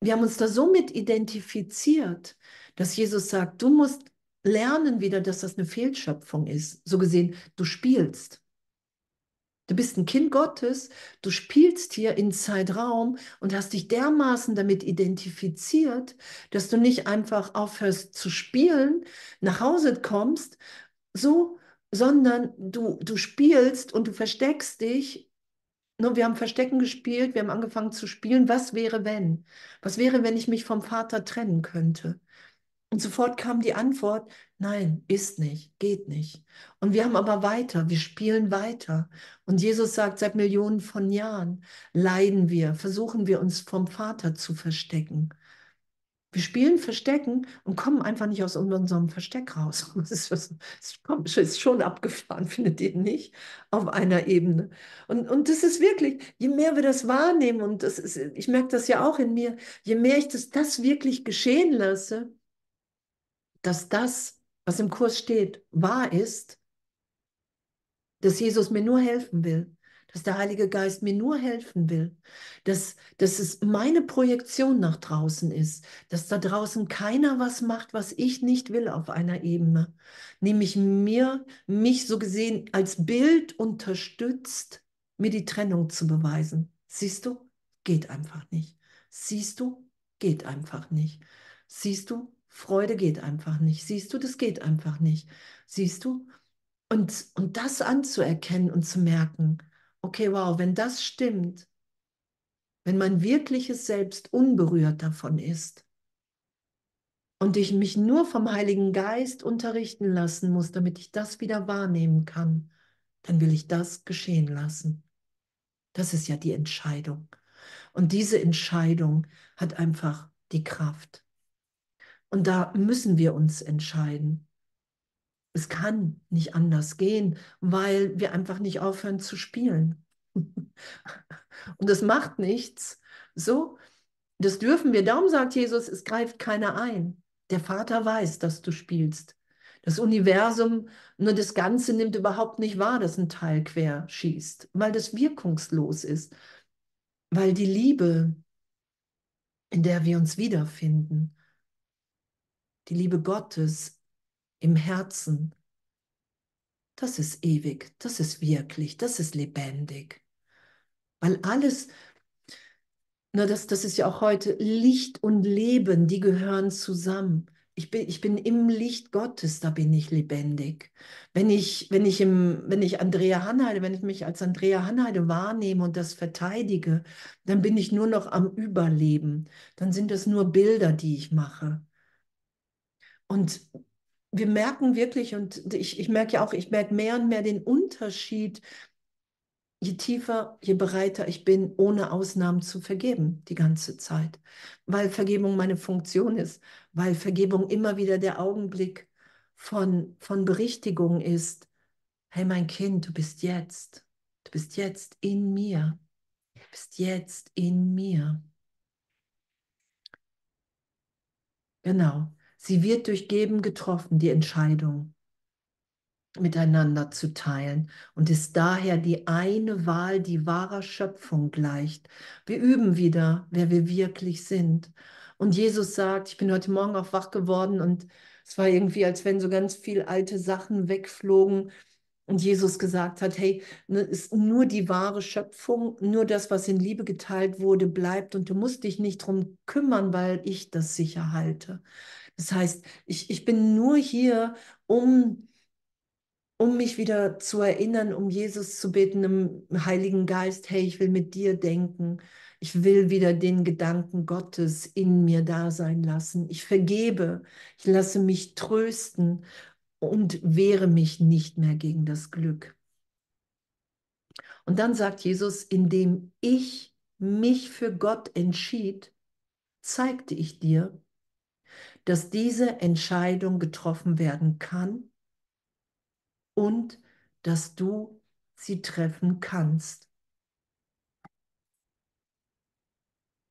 Speaker 1: wir haben uns da so mit identifiziert, dass Jesus sagt, du musst lernen wieder, dass das eine Fehlschöpfung ist. So gesehen, du spielst. Du bist ein Kind Gottes, du spielst hier in Zeitraum und hast dich dermaßen damit identifiziert, dass du nicht einfach aufhörst zu spielen, nach Hause kommst, so, sondern du, du spielst und du versteckst dich. Wir haben Verstecken gespielt, wir haben angefangen zu spielen. Was wäre, wenn? Was wäre, wenn ich mich vom Vater trennen könnte? Und sofort kam die Antwort, nein, ist nicht, geht nicht. Und wir haben aber weiter, wir spielen weiter. Und Jesus sagt, seit Millionen von Jahren leiden wir, versuchen wir uns vom Vater zu verstecken. Wir spielen Verstecken und kommen einfach nicht aus unserem Versteck raus. Das ist, das ist schon abgefahren, findet ihr nicht? Auf einer Ebene. Und, und das ist wirklich, je mehr wir das wahrnehmen, und das ist, ich merke das ja auch in mir, je mehr ich das, das wirklich geschehen lasse, dass das, was im Kurs steht, wahr ist, dass Jesus mir nur helfen will, dass der Heilige Geist mir nur helfen will, dass, dass es meine Projektion nach draußen ist, dass da draußen keiner was macht, was ich nicht will auf einer Ebene, nämlich mir, mich so gesehen als Bild unterstützt, mir die Trennung zu beweisen. Siehst du, geht einfach nicht. Siehst du, geht einfach nicht. Siehst du, Freude geht einfach nicht. Siehst du, das geht einfach nicht. Siehst du? Und, und das anzuerkennen und zu merken, okay, wow, wenn das stimmt, wenn mein wirkliches Selbst unberührt davon ist und ich mich nur vom Heiligen Geist unterrichten lassen muss, damit ich das wieder wahrnehmen kann, dann will ich das geschehen lassen. Das ist ja die Entscheidung. Und diese Entscheidung hat einfach die Kraft. Und da müssen wir uns entscheiden. Es kann nicht anders gehen, weil wir einfach nicht aufhören zu spielen. Und das macht nichts. So, das dürfen wir. Darum sagt Jesus, es greift keiner ein. Der Vater weiß, dass du spielst. Das Universum, nur das Ganze nimmt überhaupt nicht wahr, dass ein Teil quer schießt, weil das wirkungslos ist. Weil die Liebe, in der wir uns wiederfinden, die Liebe Gottes im Herzen, das ist ewig, das ist wirklich, das ist lebendig. Weil alles, na, das, das ist ja auch heute, Licht und Leben, die gehören zusammen. Ich bin, ich bin im Licht Gottes, da bin ich lebendig. Wenn ich, wenn ich, im, wenn ich Andrea Hanheide, wenn ich mich als Andrea Hanheide wahrnehme und das verteidige, dann bin ich nur noch am Überleben. Dann sind es nur Bilder, die ich mache. Und wir merken wirklich, und ich, ich merke ja auch, ich merke mehr und mehr den Unterschied, je tiefer, je bereiter ich bin, ohne Ausnahmen zu vergeben, die ganze Zeit. Weil Vergebung meine Funktion ist, weil Vergebung immer wieder der Augenblick von, von Berichtigung ist. Hey, mein Kind, du bist jetzt, du bist jetzt in mir, du bist jetzt in mir. Genau. Sie wird durch Geben getroffen, die Entscheidung miteinander zu teilen und ist daher die eine Wahl, die wahrer Schöpfung gleicht. Wir üben wieder, wer wir wirklich sind. Und Jesus sagt, ich bin heute Morgen auch wach geworden und es war irgendwie, als wenn so ganz viele alte Sachen wegflogen und Jesus gesagt hat, hey, ne, ist nur die wahre Schöpfung, nur das, was in Liebe geteilt wurde, bleibt und du musst dich nicht drum kümmern, weil ich das sicher halte. Das heißt, ich, ich bin nur hier, um, um mich wieder zu erinnern, um Jesus zu beten im Heiligen Geist, hey, ich will mit dir denken. Ich will wieder den Gedanken Gottes in mir da sein lassen. Ich vergebe, ich lasse mich trösten und wehre mich nicht mehr gegen das Glück. Und dann sagt Jesus, indem ich mich für Gott entschied, zeigte ich dir, dass diese Entscheidung getroffen werden kann und dass du sie treffen kannst.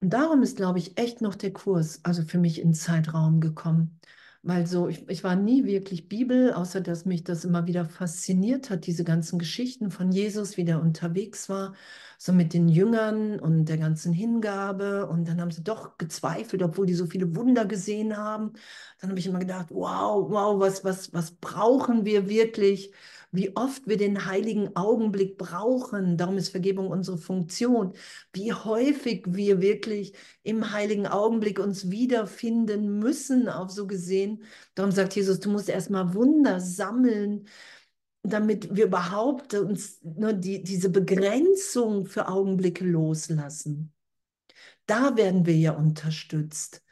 Speaker 1: Und darum ist, glaube ich, echt noch der Kurs, also für mich in Zeitraum gekommen. Weil so, ich, ich war nie wirklich Bibel, außer dass mich das immer wieder fasziniert hat, diese ganzen Geschichten von Jesus, wie der unterwegs war, so mit den Jüngern und der ganzen Hingabe. Und dann haben sie doch gezweifelt, obwohl die so viele Wunder gesehen haben. Dann habe ich immer gedacht, wow, wow, was, was, was brauchen wir wirklich? Wie oft wir den heiligen Augenblick brauchen. Darum ist Vergebung unsere Funktion. Wie häufig wir wirklich im heiligen Augenblick uns wiederfinden müssen, auch so gesehen. Darum sagt Jesus, du musst erstmal Wunder sammeln, damit wir überhaupt uns nur die, diese Begrenzung für Augenblicke loslassen. Da werden wir ja unterstützt.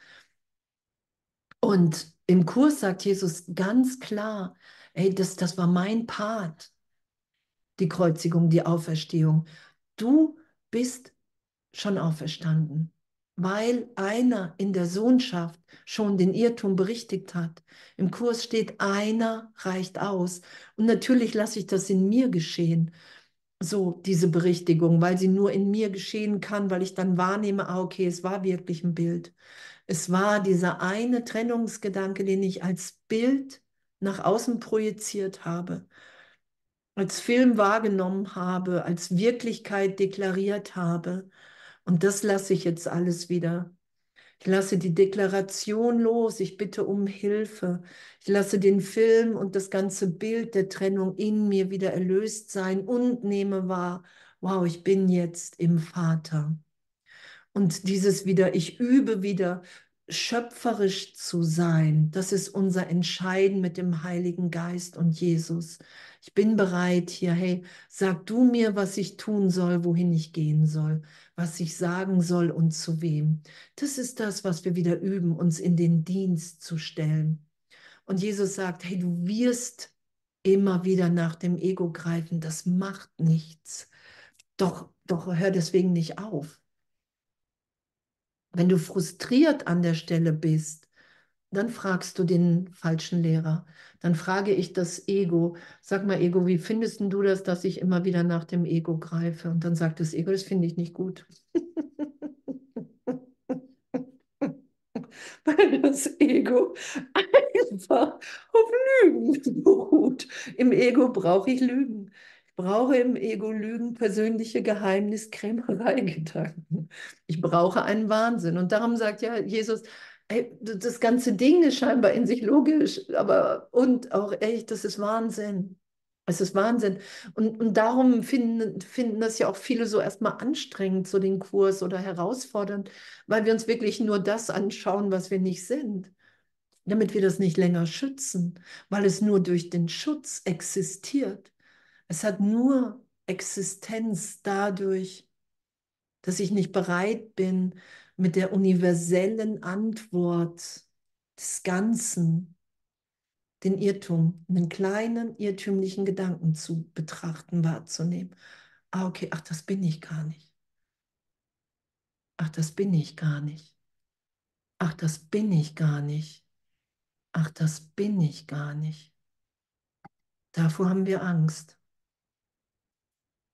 Speaker 1: Und im Kurs sagt Jesus ganz klar, Ey, das, das war mein Part, die Kreuzigung, die Auferstehung. Du bist schon auferstanden, weil einer in der Sohnschaft schon den Irrtum berichtigt hat. Im Kurs steht, einer reicht aus. Und natürlich lasse ich das in mir geschehen, so diese Berichtigung, weil sie nur in mir geschehen kann, weil ich dann wahrnehme, ah, okay, es war wirklich ein Bild. Es war dieser eine Trennungsgedanke, den ich als Bild nach außen projiziert habe, als Film wahrgenommen habe, als Wirklichkeit deklariert habe. Und das lasse ich jetzt alles wieder. Ich lasse die Deklaration los, ich bitte um Hilfe. Ich lasse den Film und das ganze Bild der Trennung in mir wieder erlöst sein und nehme wahr, wow, ich bin jetzt im Vater. Und dieses wieder, ich übe wieder schöpferisch zu sein, das ist unser Entscheiden mit dem Heiligen Geist und Jesus. Ich bin bereit hier, hey, sag du mir, was ich tun soll, wohin ich gehen soll, was ich sagen soll und zu wem. Das ist das, was wir wieder üben, uns in den Dienst zu stellen. Und Jesus sagt, hey, du wirst immer wieder nach dem Ego greifen, das macht nichts. Doch, doch hör deswegen nicht auf. Wenn du frustriert an der Stelle bist, dann fragst du den falschen Lehrer. Dann frage ich das Ego. Sag mal, Ego, wie findest du das, dass ich immer wieder nach dem Ego greife? Und dann sagt das Ego, das finde ich nicht gut. Weil das Ego einfach auf Lügen beruht. Im Ego brauche ich Lügen brauche im Ego Lügen, persönliche Geheimniskrämerei-Gedanken. Ich brauche einen Wahnsinn. Und darum sagt ja Jesus, ey, das ganze Ding ist scheinbar in sich logisch, aber und auch echt, das ist Wahnsinn. Es ist Wahnsinn. Und, und darum finden, finden das ja auch viele so erstmal anstrengend, so den Kurs oder herausfordernd, weil wir uns wirklich nur das anschauen, was wir nicht sind damit wir das nicht länger schützen, weil es nur durch den Schutz existiert. Es hat nur Existenz dadurch, dass ich nicht bereit bin, mit der universellen Antwort des Ganzen den Irrtum, einen kleinen irrtümlichen Gedanken zu betrachten, wahrzunehmen. Ah, okay, ach, das bin ich gar nicht. Ach, das bin ich gar nicht. Ach, das bin ich gar nicht. Ach, das bin ich gar nicht. Davor haben wir Angst.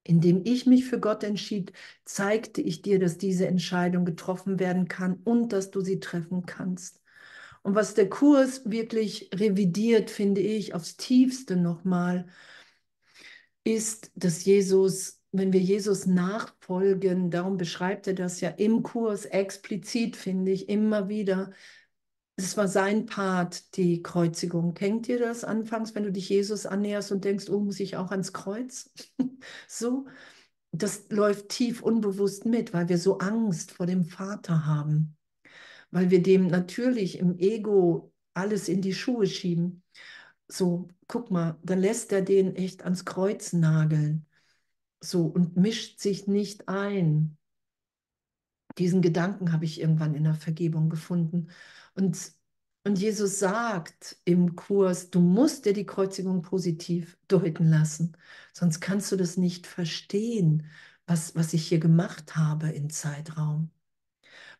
Speaker 1: Indem ich mich für Gott entschied, zeigte ich dir, dass diese Entscheidung getroffen werden kann und dass du sie treffen kannst. Und was der Kurs wirklich revidiert, finde ich, aufs tiefste nochmal, ist, dass Jesus, wenn wir Jesus nachfolgen, darum beschreibt er das ja im Kurs explizit, finde ich, immer wieder, das war sein Part, die Kreuzigung. Kennt ihr das anfangs, wenn du dich Jesus annäherst und denkst, oh, muss ich auch ans Kreuz? so, das läuft tief unbewusst mit, weil wir so Angst vor dem Vater haben, weil wir dem natürlich im Ego alles in die Schuhe schieben. So, guck mal, dann lässt er den echt ans Kreuz nageln. So, und mischt sich nicht ein. Diesen Gedanken habe ich irgendwann in der Vergebung gefunden. Und, und Jesus sagt im Kurs, du musst dir die Kreuzigung positiv deuten lassen, sonst kannst du das nicht verstehen, was, was ich hier gemacht habe im Zeitraum.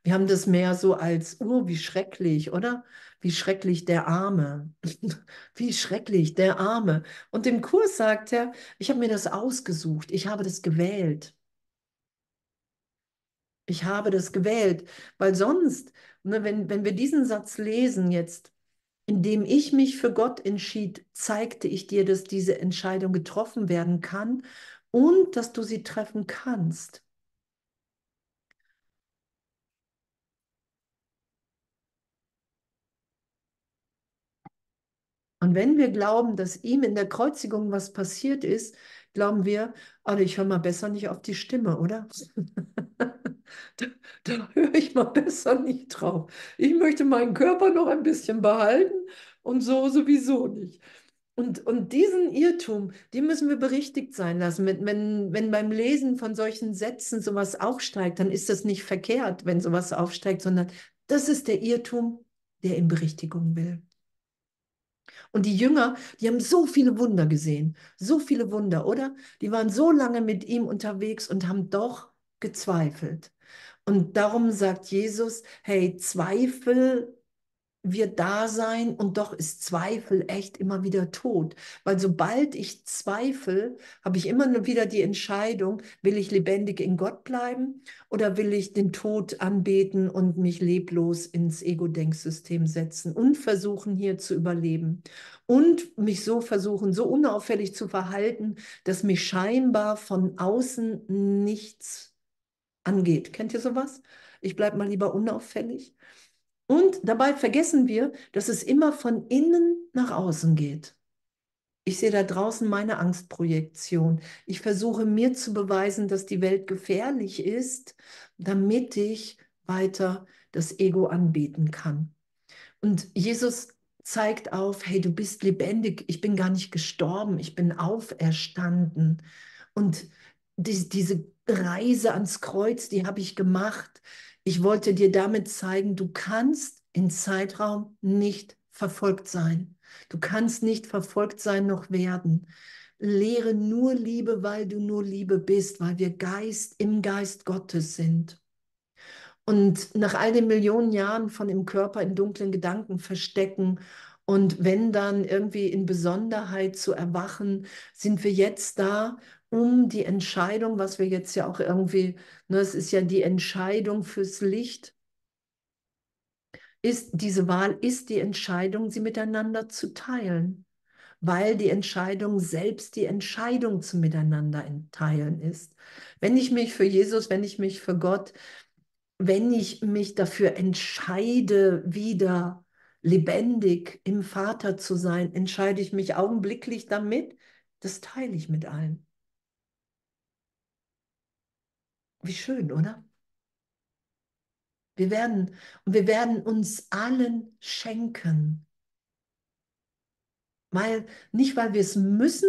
Speaker 1: Wir haben das mehr so als, oh, wie schrecklich, oder? Wie schrecklich der Arme. wie schrecklich der Arme. Und im Kurs sagt er, ich habe mir das ausgesucht, ich habe das gewählt. Ich habe das gewählt, weil sonst, ne, wenn, wenn wir diesen Satz lesen jetzt, indem ich mich für Gott entschied, zeigte ich dir, dass diese Entscheidung getroffen werden kann und dass du sie treffen kannst. Und wenn wir glauben, dass ihm in der Kreuzigung was passiert ist, glauben wir, also ich höre mal besser nicht auf die Stimme, oder? da, da höre ich mal besser nicht drauf. Ich möchte meinen Körper noch ein bisschen behalten und so sowieso nicht. Und, und diesen Irrtum, den müssen wir berichtigt sein lassen. Wenn, wenn, wenn beim Lesen von solchen Sätzen sowas aufsteigt, dann ist das nicht verkehrt, wenn sowas aufsteigt, sondern das ist der Irrtum, der in Berichtigung will. Und die Jünger, die haben so viele Wunder gesehen, so viele Wunder, oder? Die waren so lange mit ihm unterwegs und haben doch gezweifelt. Und darum sagt Jesus, hey, Zweifel wird da sein und doch ist Zweifel echt immer wieder tot. Weil sobald ich zweifle, habe ich immer wieder die Entscheidung, will ich lebendig in Gott bleiben oder will ich den Tod anbeten und mich leblos ins Ego-Denksystem setzen und versuchen hier zu überleben und mich so versuchen, so unauffällig zu verhalten, dass mich scheinbar von außen nichts angeht. Kennt ihr sowas? Ich bleibe mal lieber unauffällig. Und dabei vergessen wir, dass es immer von innen nach außen geht. Ich sehe da draußen meine Angstprojektion. Ich versuche mir zu beweisen, dass die Welt gefährlich ist, damit ich weiter das Ego anbieten kann. Und Jesus zeigt auf, hey, du bist lebendig, ich bin gar nicht gestorben, ich bin auferstanden. Und die, diese Reise ans Kreuz, die habe ich gemacht. Ich wollte dir damit zeigen, du kannst in Zeitraum nicht verfolgt sein. Du kannst nicht verfolgt sein noch werden. Lehre nur Liebe, weil du nur Liebe bist, weil wir Geist im Geist Gottes sind. Und nach all den Millionen Jahren von im Körper in dunklen Gedanken verstecken und wenn dann irgendwie in Besonderheit zu erwachen, sind wir jetzt da, um die Entscheidung, was wir jetzt ja auch irgendwie, ne, es ist ja die Entscheidung fürs Licht, ist diese Wahl, ist die Entscheidung, sie miteinander zu teilen, weil die Entscheidung selbst die Entscheidung zum Miteinander teilen ist. Wenn ich mich für Jesus, wenn ich mich für Gott, wenn ich mich dafür entscheide, wieder lebendig im Vater zu sein, entscheide ich mich augenblicklich damit, das teile ich mit allen. Wie schön, oder? Wir werden, und wir werden uns allen schenken. Weil, nicht weil wir es müssen,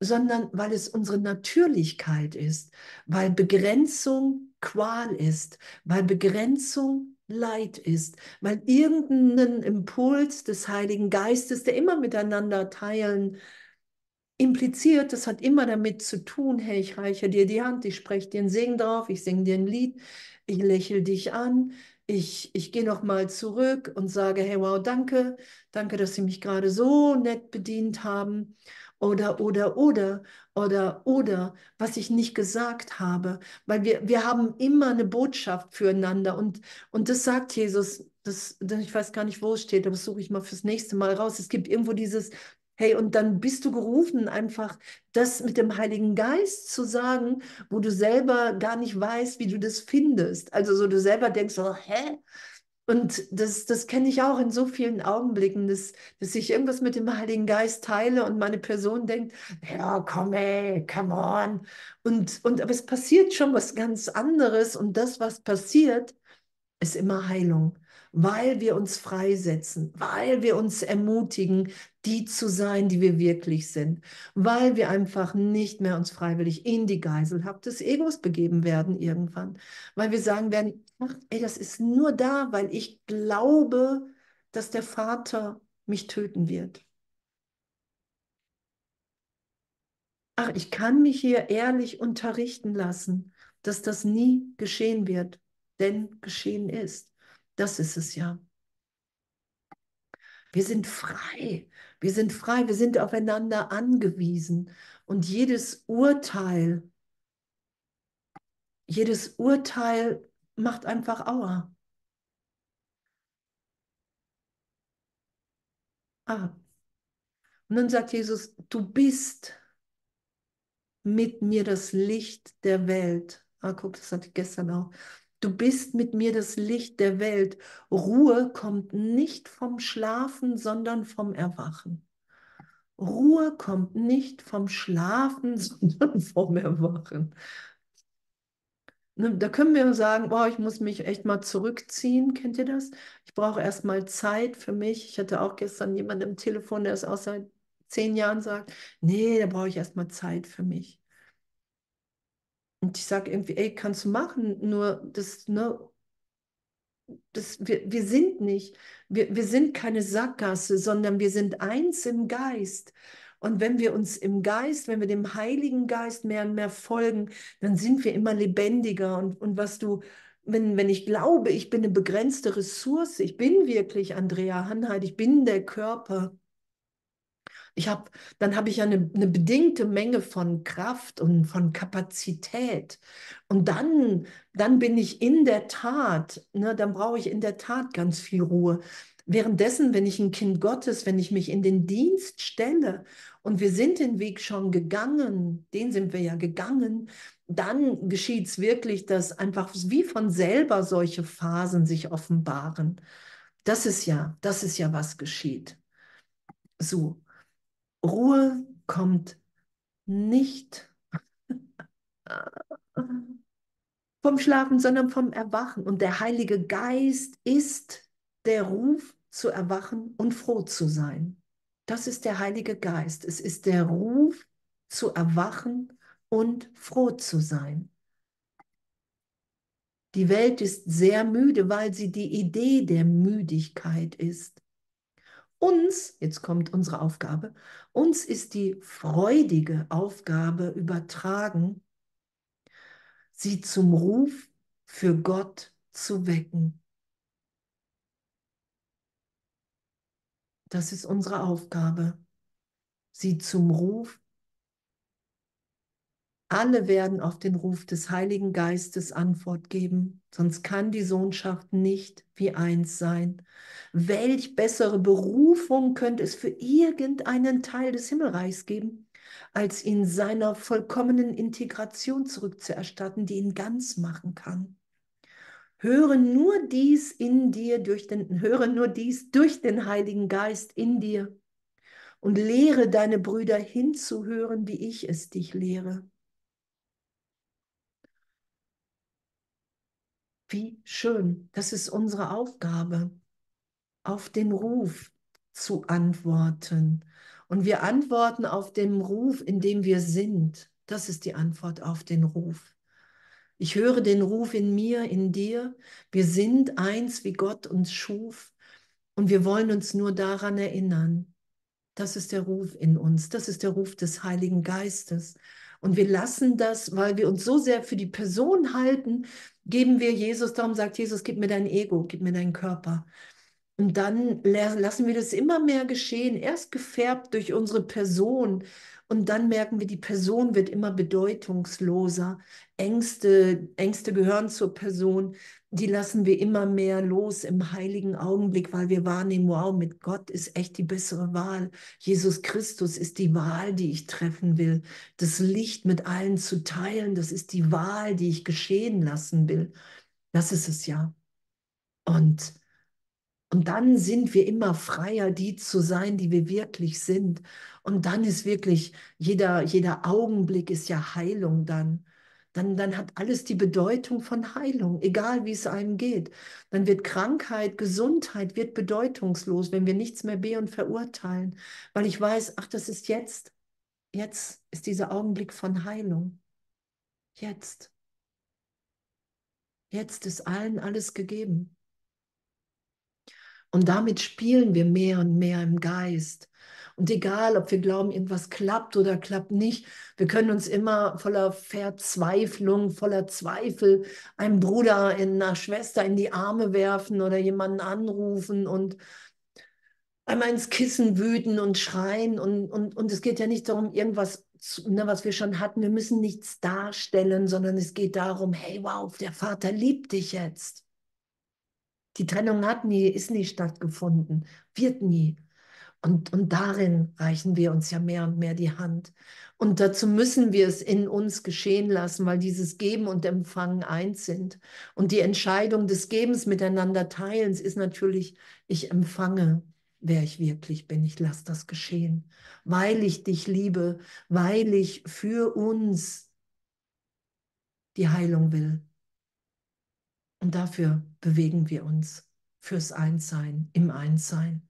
Speaker 1: sondern weil es unsere Natürlichkeit ist, weil Begrenzung Qual ist, weil Begrenzung Leid ist, weil irgendein Impuls des Heiligen Geistes, der immer miteinander teilen, impliziert, das hat immer damit zu tun, hey, ich reiche dir die Hand, ich spreche dir einen Segen drauf, ich singe dir ein Lied, ich lächle dich an, ich, ich gehe nochmal zurück und sage, hey, wow, danke, danke, dass Sie mich gerade so nett bedient haben oder, oder, oder, oder, oder, was ich nicht gesagt habe. Weil wir, wir haben immer eine Botschaft füreinander. Und, und das sagt Jesus, das, ich weiß gar nicht, wo es steht, aber das suche ich mal fürs nächste Mal raus. Es gibt irgendwo dieses, hey, und dann bist du gerufen, einfach das mit dem Heiligen Geist zu sagen, wo du selber gar nicht weißt, wie du das findest. Also so du selber denkst, so, hä? Und das, das kenne ich auch in so vielen Augenblicken, dass, dass ich irgendwas mit dem Heiligen Geist teile und meine Person denkt, ja, komm ey, come on. Und, und aber es passiert schon was ganz anderes und das, was passiert, ist immer Heilung, weil wir uns freisetzen, weil wir uns ermutigen, die zu sein, die wir wirklich sind, weil wir einfach nicht mehr uns freiwillig in die Geiselhaft des Egos begeben werden irgendwann, weil wir sagen werden, ach, ey, das ist nur da, weil ich glaube, dass der Vater mich töten wird. Ach, ich kann mich hier ehrlich unterrichten lassen, dass das nie geschehen wird denn geschehen ist. Das ist es ja. Wir sind frei. Wir sind frei. Wir sind aufeinander angewiesen. Und jedes Urteil, jedes Urteil macht einfach Aua. Ah. Und dann sagt Jesus, du bist mit mir das Licht der Welt. Ah, guck, das hatte ich gestern auch. Du bist mit mir das Licht der Welt. Ruhe kommt nicht vom Schlafen, sondern vom Erwachen. Ruhe kommt nicht vom Schlafen, sondern vom Erwachen. Ne, da können wir sagen, boah, ich muss mich echt mal zurückziehen. Kennt ihr das? Ich brauche erst mal Zeit für mich. Ich hatte auch gestern jemanden im Telefon, der es auch seit zehn Jahren sagt, nee, da brauche ich erst mal Zeit für mich. Und ich sage irgendwie, ey, kannst du machen, nur das, ne, das, wir, wir sind nicht, wir, wir sind keine Sackgasse, sondern wir sind eins im Geist. Und wenn wir uns im Geist, wenn wir dem Heiligen Geist mehr und mehr folgen, dann sind wir immer lebendiger. Und, und was du, wenn, wenn ich glaube, ich bin eine begrenzte Ressource, ich bin wirklich Andrea Hanheit, ich bin der Körper, ich habe, dann habe ich ja eine, eine, bedingte Menge von Kraft und von Kapazität. Und dann, dann bin ich in der Tat, ne, dann brauche ich in der Tat ganz viel Ruhe. Währenddessen, wenn ich ein Kind Gottes, wenn ich mich in den Dienst stelle und wir sind den Weg schon gegangen, den sind wir ja gegangen, dann geschieht es wirklich, dass einfach wie von selber solche Phasen sich offenbaren. Das ist ja, das ist ja, was geschieht. So. Ruhe kommt nicht vom Schlafen, sondern vom Erwachen. Und der Heilige Geist ist der Ruf zu erwachen und froh zu sein. Das ist der Heilige Geist. Es ist der Ruf zu erwachen und froh zu sein. Die Welt ist sehr müde, weil sie die Idee der Müdigkeit ist. Uns, jetzt kommt unsere Aufgabe, uns ist die freudige Aufgabe übertragen, sie zum Ruf für Gott zu wecken. Das ist unsere Aufgabe, sie zum Ruf alle werden auf den Ruf des Heiligen Geistes Antwort geben, sonst kann die Sohnschaft nicht wie eins sein. Welch bessere Berufung könnte es für irgendeinen Teil des Himmelreichs geben, als ihn seiner vollkommenen Integration zurückzuerstatten, die ihn ganz machen kann? Höre nur dies in dir durch den, höre nur dies durch den Heiligen Geist in dir und lehre deine Brüder hinzuhören, wie ich es dich lehre. Wie schön, das ist unsere Aufgabe, auf den Ruf zu antworten. Und wir antworten auf den Ruf, in dem wir sind. Das ist die Antwort auf den Ruf. Ich höre den Ruf in mir, in dir. Wir sind eins, wie Gott uns schuf. Und wir wollen uns nur daran erinnern. Das ist der Ruf in uns. Das ist der Ruf des Heiligen Geistes. Und wir lassen das, weil wir uns so sehr für die Person halten, geben wir Jesus, darum sagt Jesus, gib mir dein Ego, gib mir deinen Körper. Und dann lassen wir das immer mehr geschehen, erst gefärbt durch unsere Person. Und dann merken wir, die Person wird immer bedeutungsloser. Ängste, Ängste gehören zur Person die lassen wir immer mehr los im heiligen Augenblick, weil wir wahrnehmen, wow, mit Gott ist echt die bessere Wahl. Jesus Christus ist die Wahl, die ich treffen will. Das Licht mit allen zu teilen, das ist die Wahl, die ich geschehen lassen will. Das ist es ja. Und, und dann sind wir immer freier, die zu sein, die wir wirklich sind. Und dann ist wirklich jeder, jeder Augenblick ist ja Heilung dann dann, dann hat alles die Bedeutung von Heilung, egal wie es einem geht. Dann wird Krankheit, Gesundheit wird bedeutungslos, wenn wir nichts mehr be- und verurteilen, weil ich weiß, ach, das ist jetzt. Jetzt ist dieser Augenblick von Heilung. Jetzt. Jetzt ist allen alles gegeben. Und damit spielen wir mehr und mehr im Geist. Und egal, ob wir glauben, irgendwas klappt oder klappt nicht, wir können uns immer voller Verzweiflung, voller Zweifel einem Bruder, einer Schwester in die Arme werfen oder jemanden anrufen und einmal ins Kissen wüten und schreien. Und, und, und es geht ja nicht darum, irgendwas, ne, was wir schon hatten. Wir müssen nichts darstellen, sondern es geht darum, hey, wow, der Vater liebt dich jetzt. Die Trennung hat nie, ist nie stattgefunden, wird nie. Und, und darin reichen wir uns ja mehr und mehr die Hand. Und dazu müssen wir es in uns geschehen lassen, weil dieses Geben und Empfangen eins sind. Und die Entscheidung des Gebens miteinander teilens ist natürlich, ich empfange wer ich wirklich bin. Ich lasse das geschehen, weil ich dich liebe, weil ich für uns die Heilung will. Und dafür bewegen wir uns fürs Einssein, im Einssein.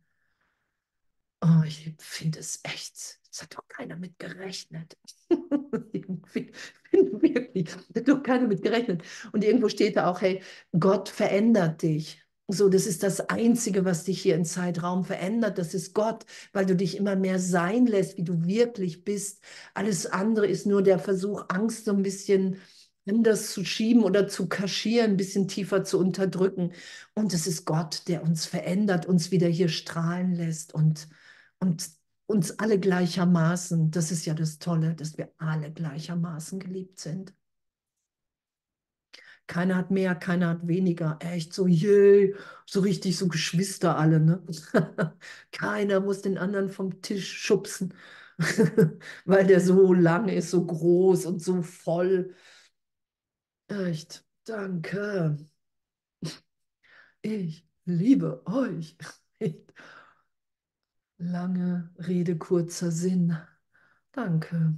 Speaker 1: Oh, ich finde es echt, es hat doch keiner mit gerechnet. Irgendwie, wirklich, hat doch keiner mit gerechnet. Und irgendwo steht da auch, hey, Gott verändert dich. So, das ist das Einzige, was dich hier im Zeitraum verändert. Das ist Gott, weil du dich immer mehr sein lässt, wie du wirklich bist. Alles andere ist nur der Versuch, Angst so ein bisschen anders zu schieben oder zu kaschieren, ein bisschen tiefer zu unterdrücken. Und es ist Gott, der uns verändert, uns wieder hier strahlen lässt und, und uns alle gleichermaßen. Das ist ja das Tolle, dass wir alle gleichermaßen geliebt sind. Keiner hat mehr, keiner hat weniger. Echt so, je, so richtig so Geschwister alle. Ne? keiner muss den anderen vom Tisch schubsen, weil der so lang ist, so groß und so voll. Echt, danke. Ich liebe euch. Lange Rede, kurzer Sinn. Danke.